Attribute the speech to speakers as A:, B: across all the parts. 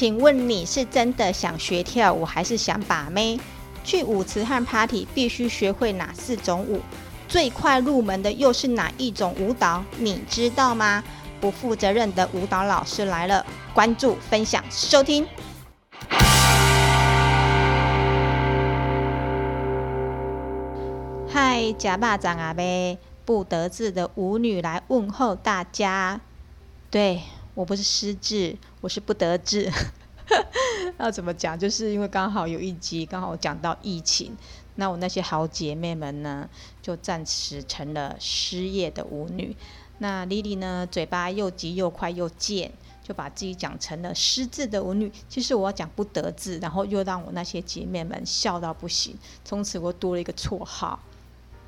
A: 请问你是真的想学跳舞，还是想把妹？去舞池和 party 必须学会哪四种舞？最快入门的又是哪一种舞蹈？你知道吗？不负责任的舞蹈老师来了！关注、分享、收听。嗨，假霸掌啊呗！不得志的舞女来问候大家。对，我不是失智，我是不得志。要怎么讲？就是因为刚好有一集刚好讲到疫情，那我那些好姐妹们呢，就暂时成了失业的舞女。那莉莉呢，嘴巴又急又快又贱，就把自己讲成了失智的舞女。其实我要讲不得志，然后又让我那些姐妹们笑到不行。从此我多了一个绰号，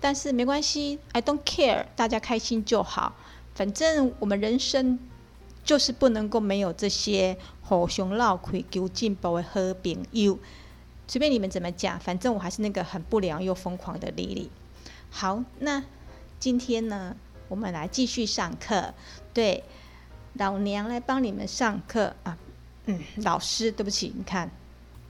A: 但是没关系，I don't care，大家开心就好。反正我们人生就是不能够没有这些互相闹亏、求进步的好朋友。随便你们怎么讲，反正我还是那个很不良又疯狂的丽丽。好，那今天呢，我们来继续上课。对，老娘来帮你们上课啊。嗯，老师，对不起，你看。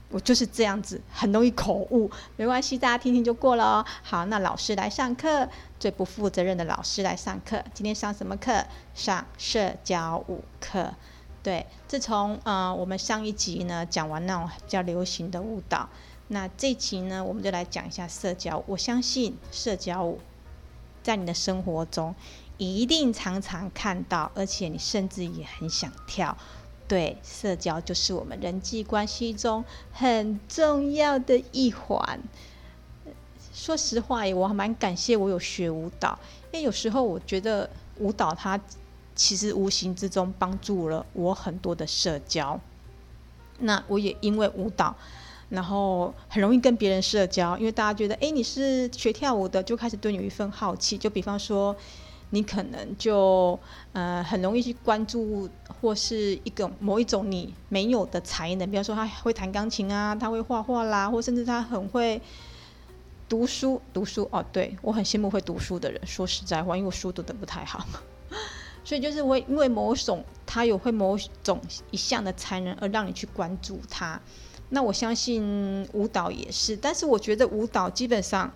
A: 我就是这样子，很容易口误，没关系，大家听听就过了哦。好，那老师来上课，最不负责任的老师来上课。今天上什么课？上社交舞课。对，自从呃我们上一集呢讲完那种比较流行的舞蹈，那这集呢我们就来讲一下社交。我相信社交舞在你的生活中一定常常看到，而且你甚至也很想跳。对，社交就是我们人际关系中很重要的一环。说实话，我还蛮感谢我有学舞蹈，因为有时候我觉得舞蹈它其实无形之中帮助了我很多的社交。那我也因为舞蹈，然后很容易跟别人社交，因为大家觉得，哎，你是学跳舞的，就开始对你有一份好奇。就比方说。你可能就呃很容易去关注，或是一个某一种你没有的才能，比方说他会弹钢琴啊，他会画画啦，或甚至他很会读书。读书哦，对，我很羡慕会读书的人。说实在话，因为我书读得不太好，所以就是会因为某种他有会某种一项的才能而让你去关注他。那我相信舞蹈也是，但是我觉得舞蹈基本上。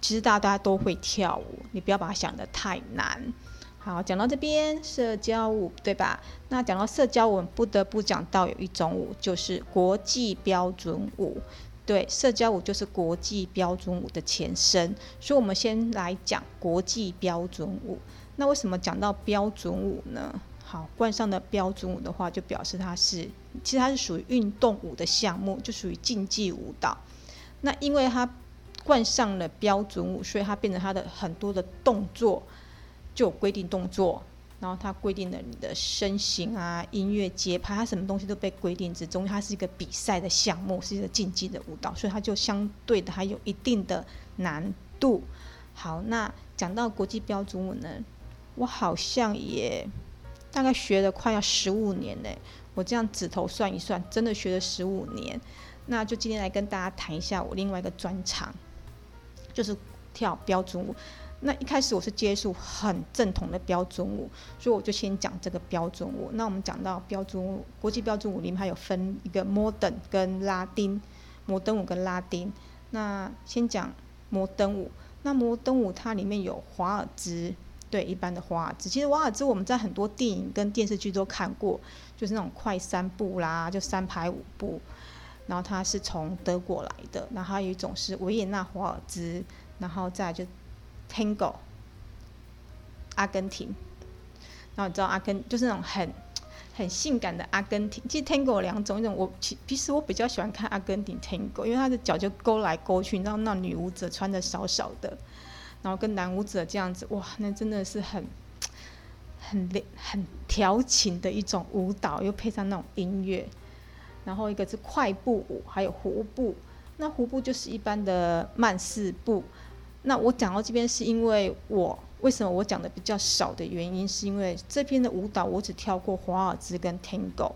A: 其实大家都会跳舞，你不要把它想得太难。好，讲到这边，社交舞对吧？那讲到社交舞，我们不得不讲到有一种舞，就是国际标准舞。对，社交舞就是国际标准舞的前身。所以，我们先来讲国际标准舞。那为什么讲到标准舞呢？好，冠上的标准舞的话，就表示它是，其实它是属于运动舞的项目，就属于竞技舞蹈。那因为它冠上了标准舞，所以它变成它的很多的动作就有规定动作，然后它规定了你的身形啊、音乐节拍，它什么东西都被规定之中。它是一个比赛的项目，是一个竞技的舞蹈，所以它就相对的还有一定的难度。好，那讲到国际标准舞呢，我好像也大概学了快要十五年呢。我这样指头算一算，真的学了十五年。那就今天来跟大家谈一下我另外一个专长。就是跳标准舞，那一开始我是接触很正统的标准舞，所以我就先讲这个标准舞。那我们讲到标准舞，国际标准舞里面还有分一个 modern 跟拉丁，摩登舞跟拉丁。那先讲摩登舞，那摩登舞它里面有华尔兹，对，一般的华尔兹。其实华尔兹我们在很多电影跟电视剧都看过，就是那种快三步啦，就三排五步。然后它是从德国来的，然后还有一种是维也纳华尔兹，然后再就 Tango，阿根廷。然后你知道阿根就是那种很很性感的阿根廷。其实 Tango 有两种，一种我其其实我比较喜欢看阿根廷 Tango，因为他的脚就勾来勾去，你知道那女舞者穿的少少的，然后跟男舞者这样子，哇，那真的是很很很调情的一种舞蹈，又配上那种音乐。然后一个是快步舞，还有弧步。那弧步就是一般的慢四步。那我讲到这边是因为我为什么我讲的比较少的原因，是因为这边的舞蹈我只跳过华尔兹跟 Tango。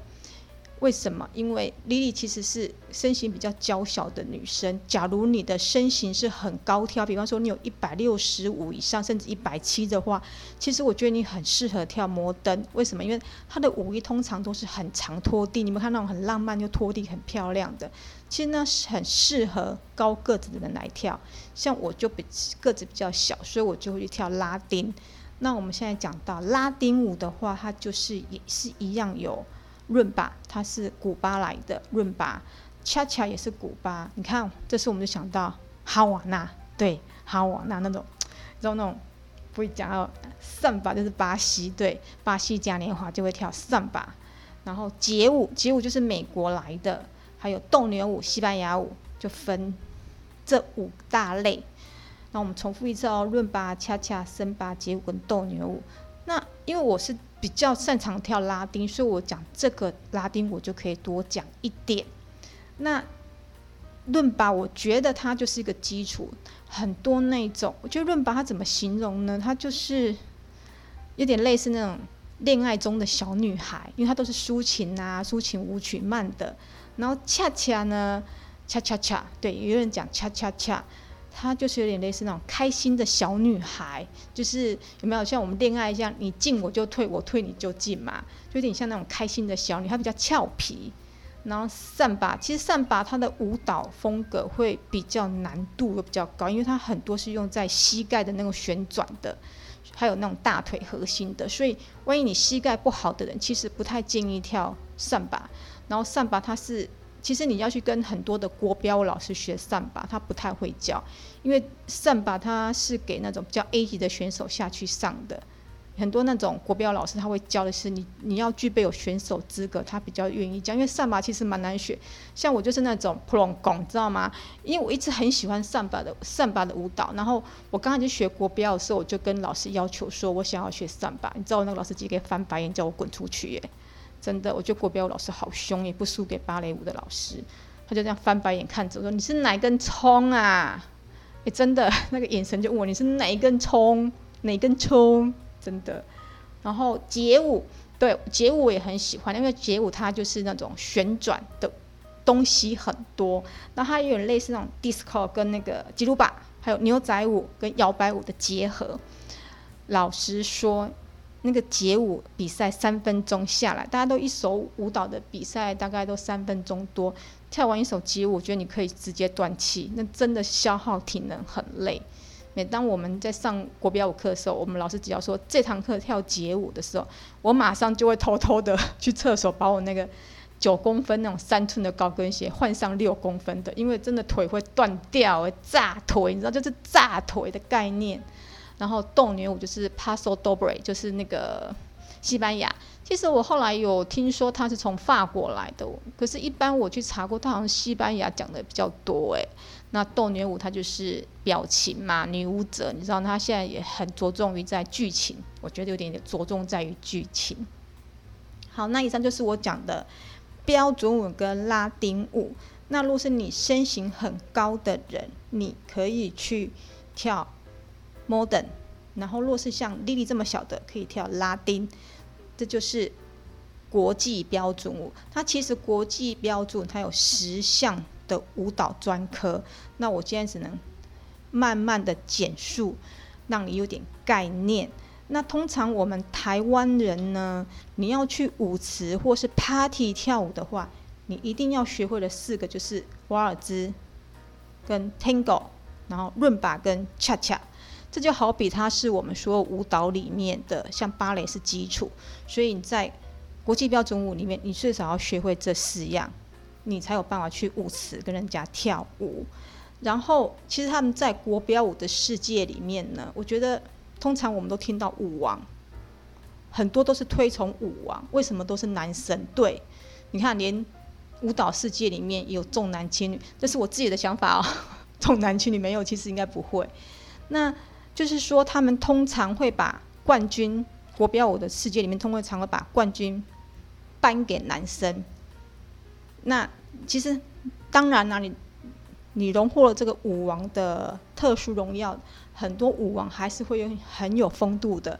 A: 为什么？因为莉莉其实是身形比较娇小的女生。假如你的身形是很高挑，比方说你有一百六十五以上，甚至一百七的话，其实我觉得你很适合跳摩登。为什么？因为它的舞衣通常都是很长拖地，你们看那种很浪漫又拖地很漂亮的，其实呢是很适合高个子的人来跳。像我就比个子比较小，所以我就会去跳拉丁。那我们现在讲到拉丁舞的话，它就是也是一样有伦巴，它是古巴来的伦巴，恰恰也是古巴。你看，这次我们就想到哈瓦那，对，哈瓦那那种，你知道那种不会讲到桑巴就是巴西，对，巴西嘉年华就会跳桑巴。然后街舞，街舞就是美国来的，还有斗牛舞、西班牙舞，就分这五大类。那我们重复一次哦，伦巴、恰恰、森巴、街舞跟斗牛舞。那因为我是比较擅长跳拉丁，所以我讲这个拉丁我就可以多讲一点。那伦巴，我觉得它就是一个基础，很多那种，我觉得伦巴它怎么形容呢？它就是有点类似那种恋爱中的小女孩，因为它都是抒情啊，抒情舞曲慢的。然后恰恰呢，恰恰恰，对，有人讲恰恰恰。她就是有点类似那种开心的小女孩，就是有没有像我们恋爱一样，你进我就退，我退你就进嘛，就有点像那种开心的小女孩，比较俏皮。然后扇巴，其实扇巴它的舞蹈风格会比较难度会比较高，因为它很多是用在膝盖的那种旋转的，还有那种大腿核心的，所以万一你膝盖不好的人，其实不太建议跳扇巴。然后扇巴它是。其实你要去跟很多的国标老师学桑巴，他不太会教，因为桑巴他是给那种比较 A 级的选手下去上的。很多那种国标老师他会教的是你，你要具备有选手资格，他比较愿意教。因为桑巴其实蛮难学，像我就是那种普隆贡，知道吗？因为我一直很喜欢桑巴的桑巴的舞蹈，然后我刚开始学国标的时候，我就跟老师要求说，我想要学桑巴，你知道我那个老师直接翻白眼叫我滚出去耶。真的，我觉得国标舞老师好凶，也不输给芭蕾舞的老师。他就这样翻白眼看着我说：“你是哪根葱啊？”哎，真的，那个眼神就问我：“你是哪一根葱？哪根葱？”真的。然后街舞，对，街舞我也很喜欢，因为街舞它就是那种旋转的东西很多，然后它有点类似那种 disco 跟那个吉鲁巴，还有牛仔舞跟摇摆舞的结合。老实说。那个街舞比赛三分钟下来，大家都一首舞蹈的比赛大概都三分钟多，跳完一首街舞，我觉得你可以直接断气，那真的消耗体能很累。每当我们在上国标舞课的时候，我们老师只要说这堂课跳街舞的时候，我马上就会偷偷的去厕所把我那个九公分那种三寸的高跟鞋换上六公分的，因为真的腿会断掉，会炸腿，你知道就是炸腿的概念。然后斗牛舞就是 Paso Doble，就是那个西班牙。其实我后来有听说他是从法国来的，可是，一般我去查过，他好像西班牙讲的比较多诶。那斗牛舞它就是表情嘛，女舞者，你知道，他现在也很着重于在剧情，我觉得有点点着重在于剧情。好，那以上就是我讲的标准舞跟拉丁舞。那如果是你身形很高的人，你可以去跳。Modern，然后若是像莉莉这么小的，可以跳拉丁，这就是国际标准舞。它其实国际标准它有十项的舞蹈专科。那我今天只能慢慢的简述，让你有点概念。那通常我们台湾人呢，你要去舞池或是 party 跳舞的话，你一定要学会的四个就是华尔兹、跟 Tango，然后伦巴跟恰恰。这就好比它是我们所有舞蹈里面的，像芭蕾是基础，所以你在国际标准舞里面，你最少要学会这四样，你才有办法去舞池跟人家跳舞。然后，其实他们在国标舞的世界里面呢，我觉得通常我们都听到舞王，很多都是推崇舞王，为什么都是男生？对，你看，连舞蹈世界里面有重男轻女，这是我自己的想法哦。重男轻女没有，其实应该不会。那就是说，他们通常会把冠军国标舞的世界里面，通常会把冠军颁给男生。那其实当然啦，你你荣获了这个舞王的特殊荣耀，很多舞王还是会有很有风度的，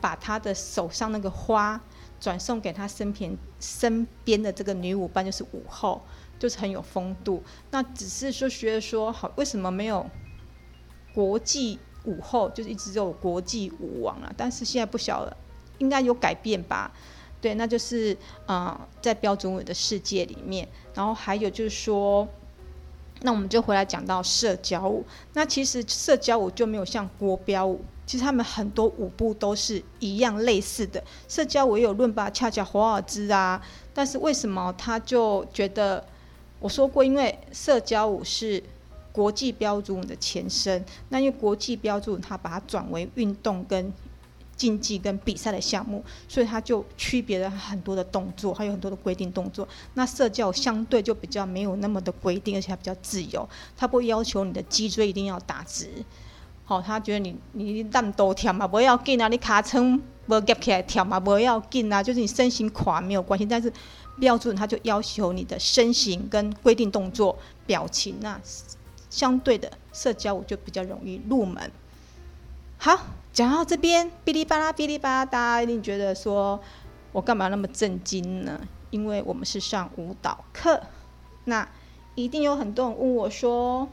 A: 把他的手上那个花转送给他身边身边的这个女舞伴，就是舞后，就是很有风度。那只是说觉得说好，为什么没有国际舞后，就是一直有国际舞王啊？但是现在不晓得，应该有改变吧？对，那就是啊、呃，在标准舞的世界里面，然后还有就是说。那我们就回来讲到社交舞。那其实社交舞就没有像国标舞，其实他们很多舞步都是一样类似的。社交舞有伦巴、恰恰、华尔兹啊，但是为什么他就觉得？我说过，因为社交舞是国际标准的前身。那因为国际标准，它把它转为运动跟。竞技跟比赛的项目，所以它就区别了很多的动作，还有很多的规定动作。那社交相对就比较没有那么的规定，而且还比较自由。它不要求你的脊椎一定要打直，好、哦，他觉得你你蛋都跳嘛，不要紧啊，你卡撑不夹起来跳嘛，不要紧啊，就是你身形垮没有关系。但是标准它就要求你的身形跟规定动作、表情，那相对的社交我就比较容易入门。好。讲到这边，哔哩吧啦，哔哩吧啦，大家一定觉得说，我干嘛那么震惊呢？因为我们是上舞蹈课，那一定有很多人问我说，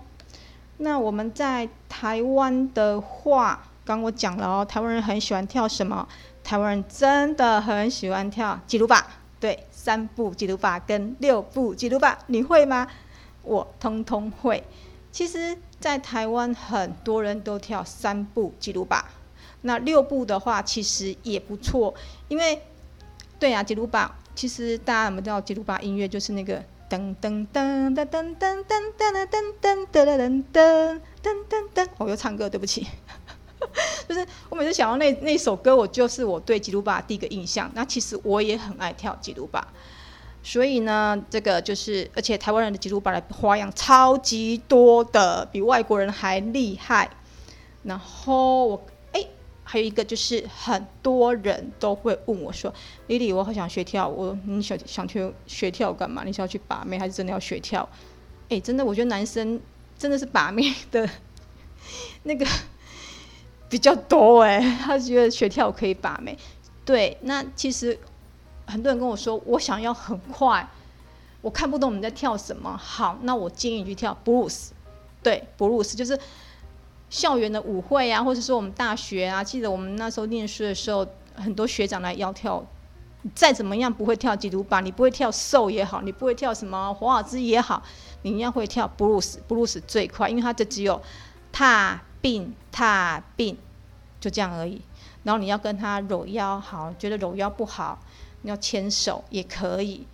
A: 那我们在台湾的话，刚我讲了哦，台湾人很喜欢跳什么？台湾人真的很喜欢跳吉鲁巴，对，三步吉鲁巴跟六步吉鲁巴，你会吗？我通通会。其实，在台湾很多人都跳三步吉鲁巴。那六步的话，其实也不错，因为，对啊，吉鲁巴，其实大家有没有知道吉鲁巴音乐就是那个噔噔噔噔噔噔噔噔噔噔噔噔噔噔噔，我又唱歌，对不起，就是我每次想到那那首歌，我就是我对吉鲁巴第一个印象。那其实我也很爱跳吉鲁巴，所以呢，这个就是，而且台湾人的吉鲁巴的花样超级多的，比外国人还厉害。然后我。还有一个就是，很多人都会问我说：“Lily，我好想学跳舞，你想想去学跳干嘛？你是要去把妹，还是真的要学跳？”哎，真的，我觉得男生真的是把妹的那个比较多哎，他觉得学跳可以把妹。对，那其实很多人跟我说，我想要很快，我看不懂你在跳什么。好，那我建议你去跳布鲁斯。对，布鲁斯就是。校园的舞会啊，或者说我们大学啊，记得我们那时候念书的时候，很多学长来要跳。再怎么样不会跳吉鲁巴，你不会跳 soul 也好，你不会跳什么华尔兹也好，你一样会跳布鲁斯。布鲁斯最快，因为它这只有踏并踏并，就这样而已。然后你要跟他搂腰，好，觉得搂腰不好，你要牵手也可以，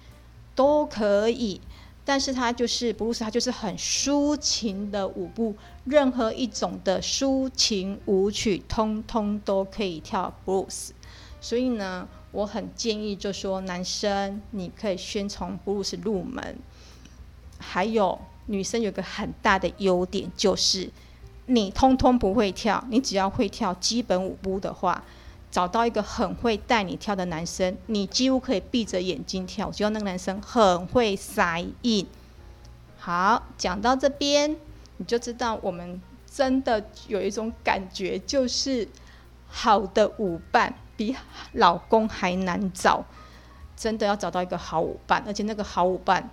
A: 都可以。但是它就是布鲁斯，它就是很抒情的舞步，任何一种的抒情舞曲，通通都可以跳布鲁斯。所以呢，我很建议，就说男生你可以先从布鲁斯入门。还有女生有个很大的优点，就是你通通不会跳，你只要会跳基本舞步的话。找到一个很会带你跳的男生，你几乎可以闭着眼睛跳，只要那个男生很会塞印。好，讲到这边，你就知道我们真的有一种感觉，就是好的舞伴比老公还难找，真的要找到一个好舞伴，而且那个好舞伴，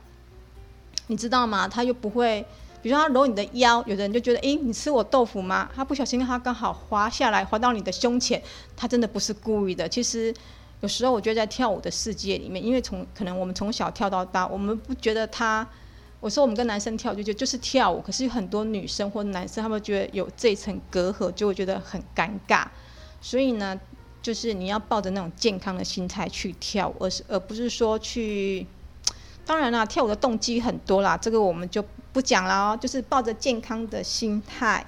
A: 你知道吗？他又不会。比如说他搂你的腰，有的人就觉得，诶，你吃我豆腐吗？他不小心，他刚好滑下来，滑到你的胸前，他真的不是故意的。其实有时候我觉得在跳舞的世界里面，因为从可能我们从小跳到大，我们不觉得他，我说我们跟男生跳就就就是跳舞，可是有很多女生或男生他们觉得有这一层隔阂，就会觉得很尴尬。所以呢，就是你要抱着那种健康的心态去跳，而是而不是说去。当然啦，跳舞的动机很多啦，这个我们就。不讲了哦，就是抱着健康的心态。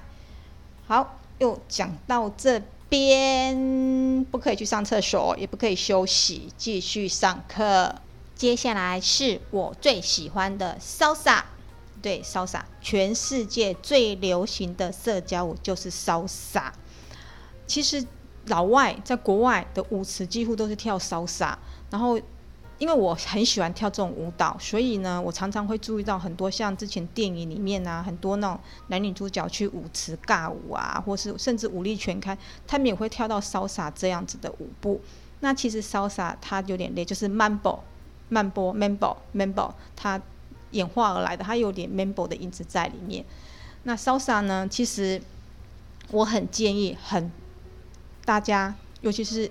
A: 好，又讲到这边，不可以去上厕所，也不可以休息，继续上课。接下来是我最喜欢的 Salsa，对，Salsa，全世界最流行的社交舞就是 Salsa。其实老外在国外的舞池几乎都是跳 Salsa，然后。因为我很喜欢跳这种舞蹈，所以呢，我常常会注意到很多像之前电影里面啊，很多那种男女主角去舞池尬舞啊，或是甚至舞力全开，他们也会跳到 Salsa 这样子的舞步。那其实 salsa 它有点累，就是 mambo、慢波、mambo、mambo，它演化而来的，它有点 mambo 的影子在里面。那 salsa 呢，其实我很建议，很大家，尤其是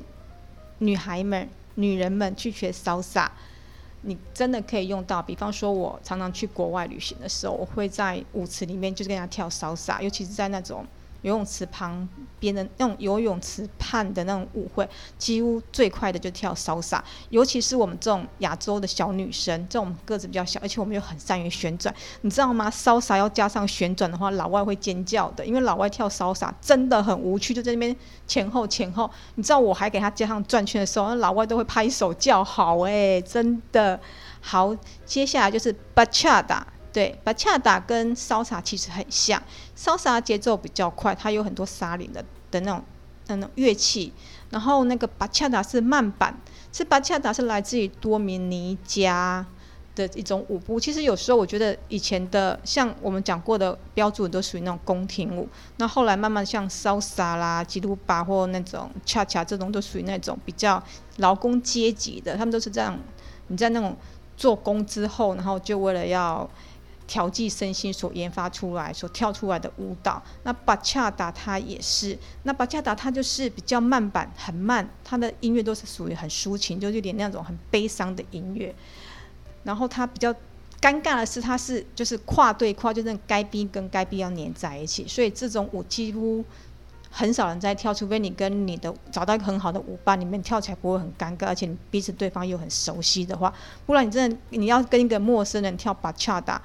A: 女孩们、女人们去学潇洒。你真的可以用到，比方说，我常常去国外旅行的时候，我会在舞池里面就是跟人家跳潇洒尤其是在那种。游泳池旁边的那种游泳池畔的那种舞会，几乎最快的就跳骚洒尤其是我们这种亚洲的小女生，这种个子比较小，而且我们又很善于旋转，你知道吗骚洒要加上旋转的话，老外会尖叫的，因为老外跳骚洒真的很无趣，就在那边前后前后。你知道我还给他加上转圈的时候，那老外都会拍手叫好哎、真的好。接下来就是 bachata。对，巴恰达跟骚莎其实很像，骚莎节奏比较快，它有很多沙林的的那种那种乐器，然后那个巴恰达是慢板，是巴恰达是来自于多米尼加的一种舞步。其实有时候我觉得以前的像我们讲过的标准都属于那种宫廷舞，那后来慢慢像骚莎啦、吉鲁巴或那种恰恰这种都属于那种比较劳工阶级的，他们都是这样，你在那种做工之后，然后就为了要。调剂身心所研发出来、所跳出来的舞蹈，那巴恰达它也是，那巴恰达它就是比较慢板，很慢，它的音乐都是属于很抒情，就有点那种很悲伤的音乐。然后它比较尴尬的是，它是就是跨对跨，就是该逼跟该逼要黏在一起，所以这种舞几乎很少人在跳，除非你跟你的找到一个很好的舞伴，里面跳起来不会很尴尬，而且彼此对方又很熟悉的话，不然你真的你要跟一个陌生人跳巴恰达。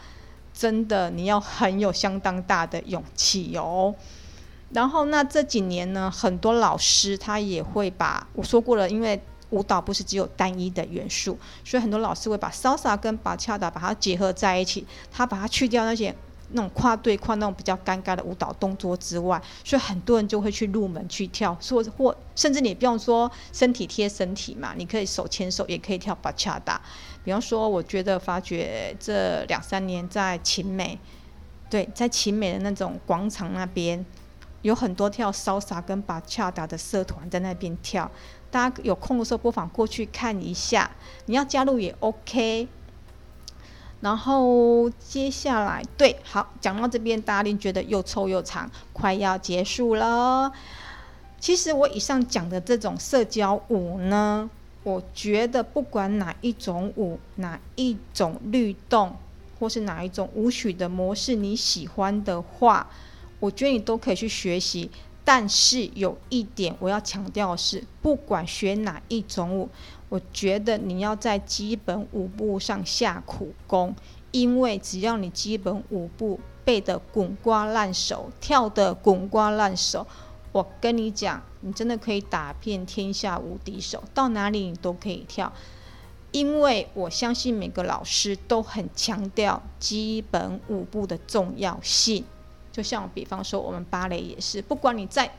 A: 真的，你要很有相当大的勇气哦。然后，那这几年呢，很多老师他也会把我说过了，因为舞蹈不是只有单一的元素，所以很多老师会把 salsa 跟 bachata 把它结合在一起，他把它去掉那些。那种跨对跨那种比较尴尬的舞蹈动作之外，所以很多人就会去入门去跳，或或甚至你不用说身体贴身体嘛，你可以手牵手也可以跳巴恰达。比方说，我觉得发觉这两三年在秦美，对，在秦美的那种广场那边，有很多跳 salsa 跟巴恰达的社团在那边跳，大家有空的时候不妨过去看一下，你要加入也 OK。然后接下来，对，好，讲到这边，大家一定觉得又臭又长，快要结束了。其实我以上讲的这种社交舞呢，我觉得不管哪一种舞，哪一种律动，或是哪一种舞曲的模式你喜欢的话，我觉得你都可以去学习。但是有一点我要强调的是，不管学哪一种舞。我觉得你要在基本舞步上下苦功，因为只要你基本舞步背得滚瓜烂熟，跳得滚瓜烂熟，我跟你讲，你真的可以打遍天下无敌手，到哪里你都可以跳。因为我相信每个老师都很强调基本舞步的重要性，就像比方说我们芭蕾也是，不管你在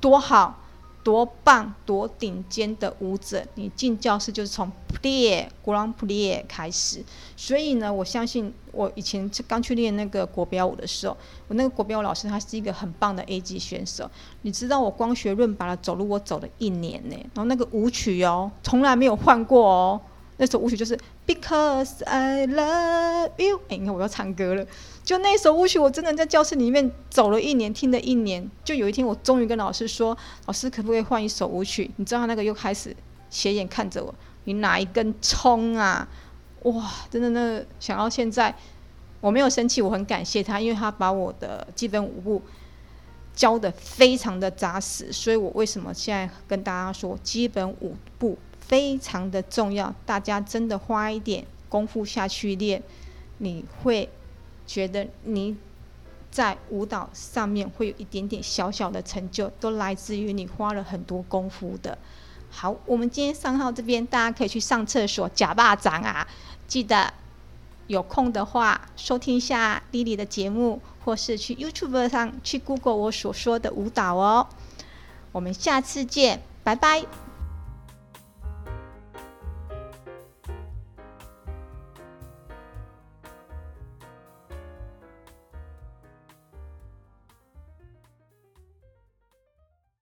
A: 多好。多棒、多顶尖的舞者，你进教室就是从 Plie、Grand Plie 开始。所以呢，我相信我以前刚去练那个国标舞的时候，我那个国标舞老师他是一个很棒的 A 级选手。你知道我光学伦巴的走路，我走了一年呢。然后那个舞曲哦，从来没有换过哦。那首舞曲就是 Because I Love You。哎，你看我要唱歌了。就那首舞曲，我真的在教室里面走了一年，听了一年。就有一天，我终于跟老师说：“老师，可不可以换一首舞曲？”你知道他那个又开始斜眼看着我：“你哪一根葱啊？”哇，真的，那想到现在，我没有生气，我很感谢他，因为他把我的基本舞步教得非常的扎实。所以我为什么现在跟大家说，基本舞步非常的重要，大家真的花一点功夫下去练，你会。觉得你在舞蹈上面会有一点点小小的成就，都来自于你花了很多功夫的。好，我们今天上号这边，大家可以去上厕所假巴掌啊！记得有空的话收听一下 Lily 的节目，或是去 YouTube 上去 Google 我所说的舞蹈哦。我们下次见，拜拜。